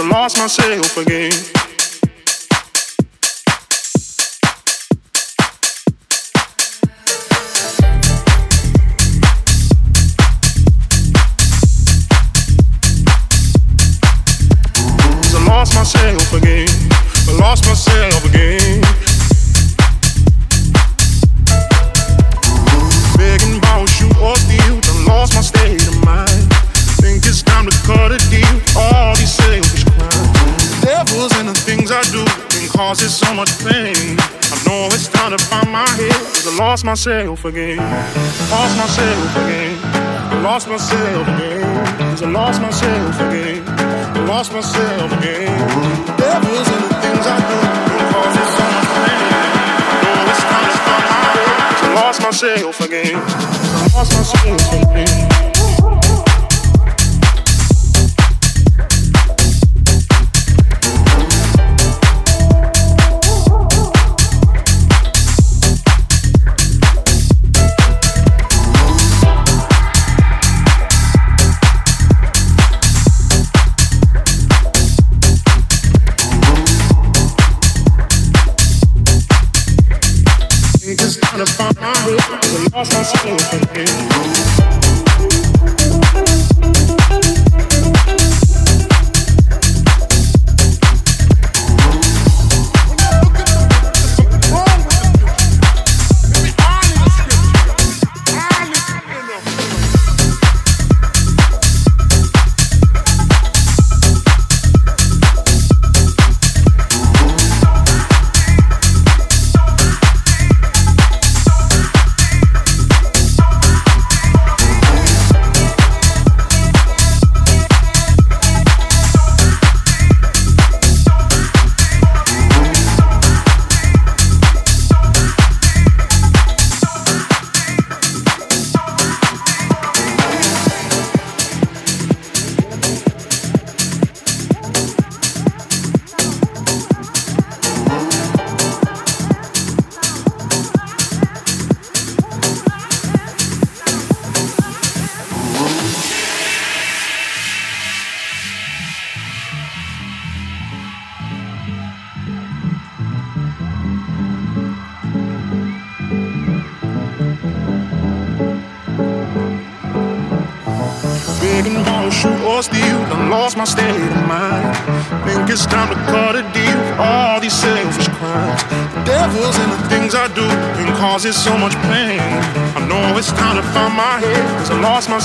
I lost myself again. myself again. I lost myself lost myself again. Lost myself again. Lost myself again. Cause I lost myself again lost myself again. Devils in the things I do cause it's so much pain. Know it's time to start my way. I lost myself again. I lost myself again.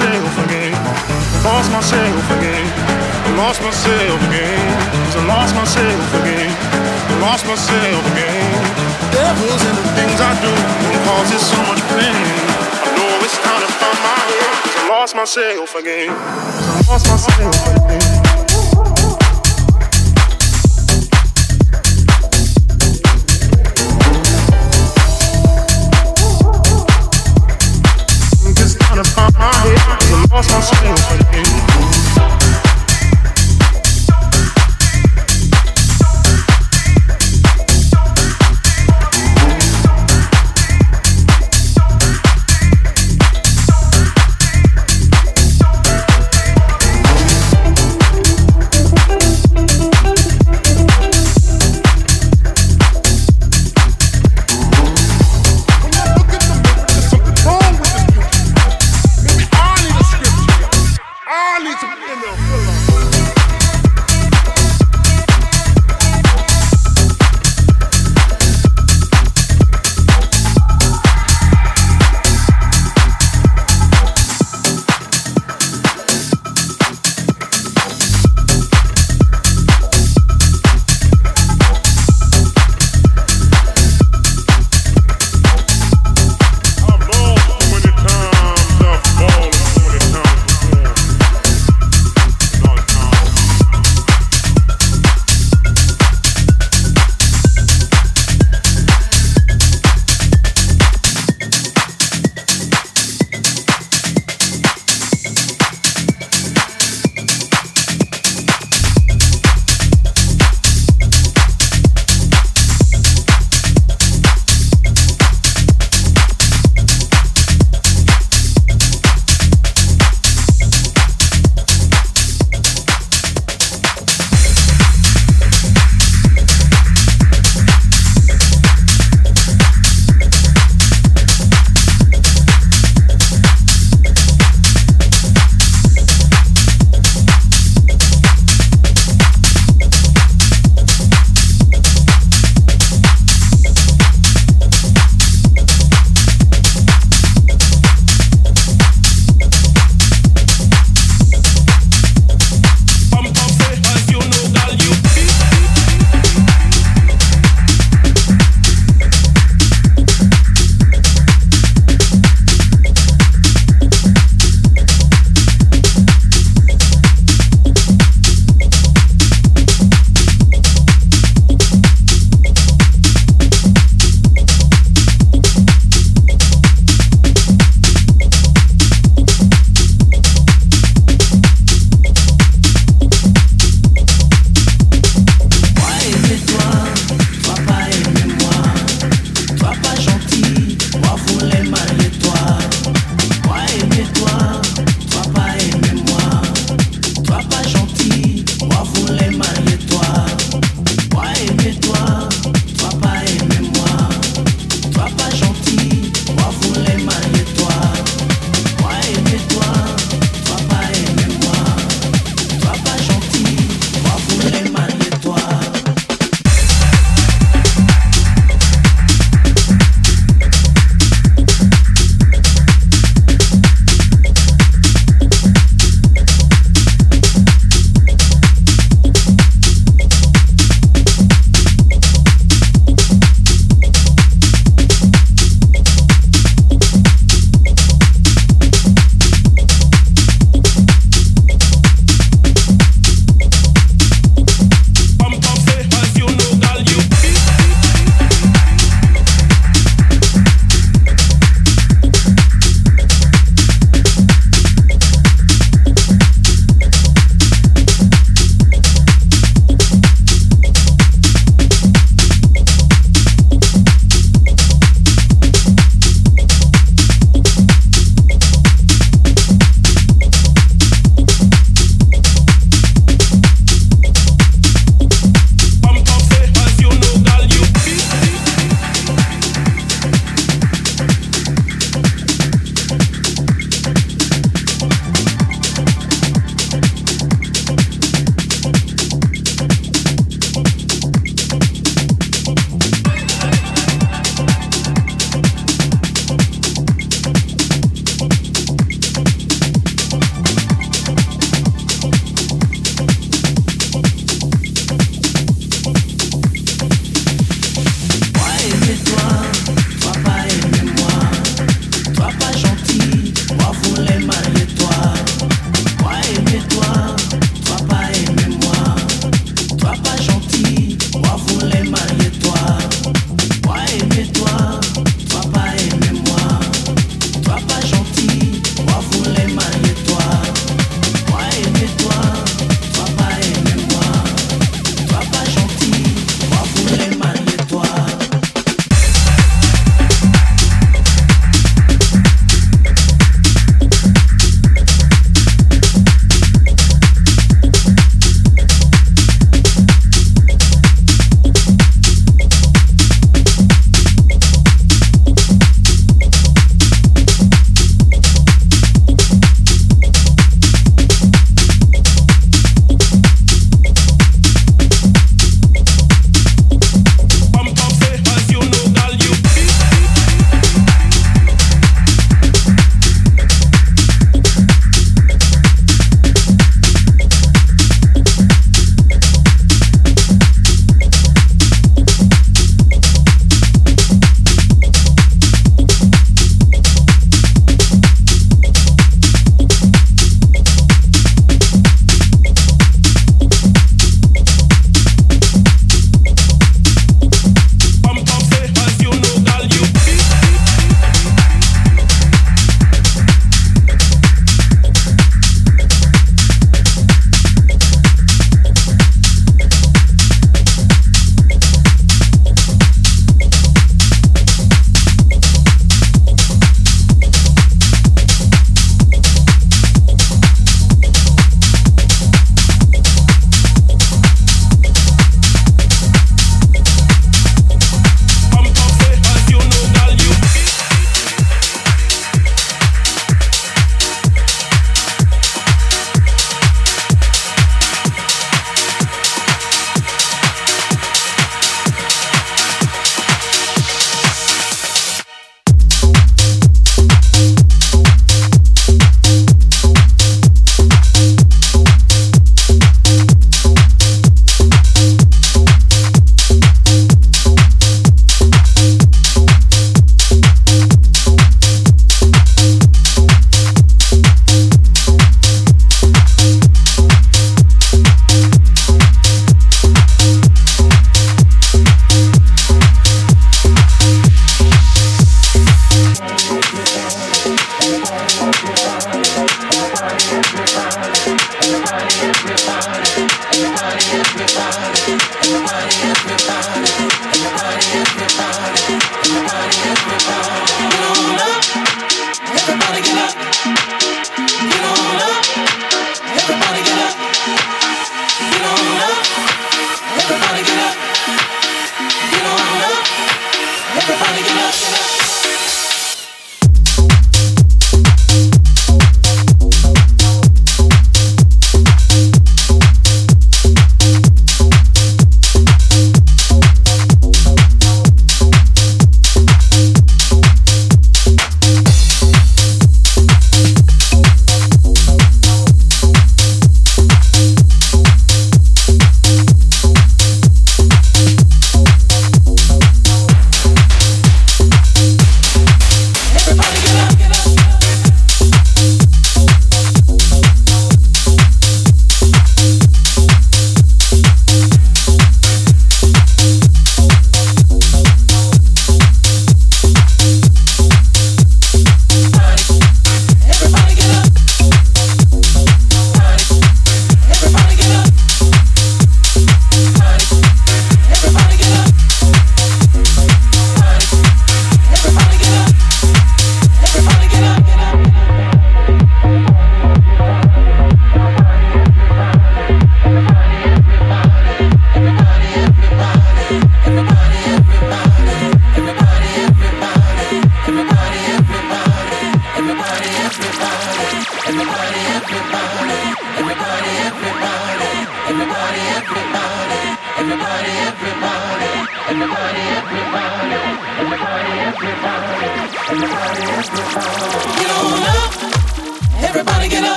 Myself again. Lost myself again. Lost myself again. Cause I lost myself again. Lost myself again. Devils in the things I do can causes so much pain. I know it's time to find my cause I lost myself again. I lost myself again.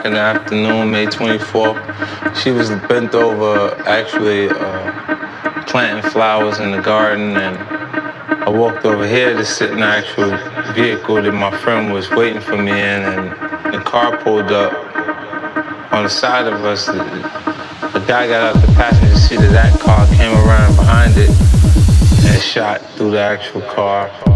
O'clock in the afternoon, May 24th. She was bent over, actually uh, planting flowers in the garden, and I walked over here to sit in the actual vehicle that my friend was waiting for me in, and the car pulled up on the side of us. The guy got out the passenger seat of that car, came around behind it, and shot through the actual car.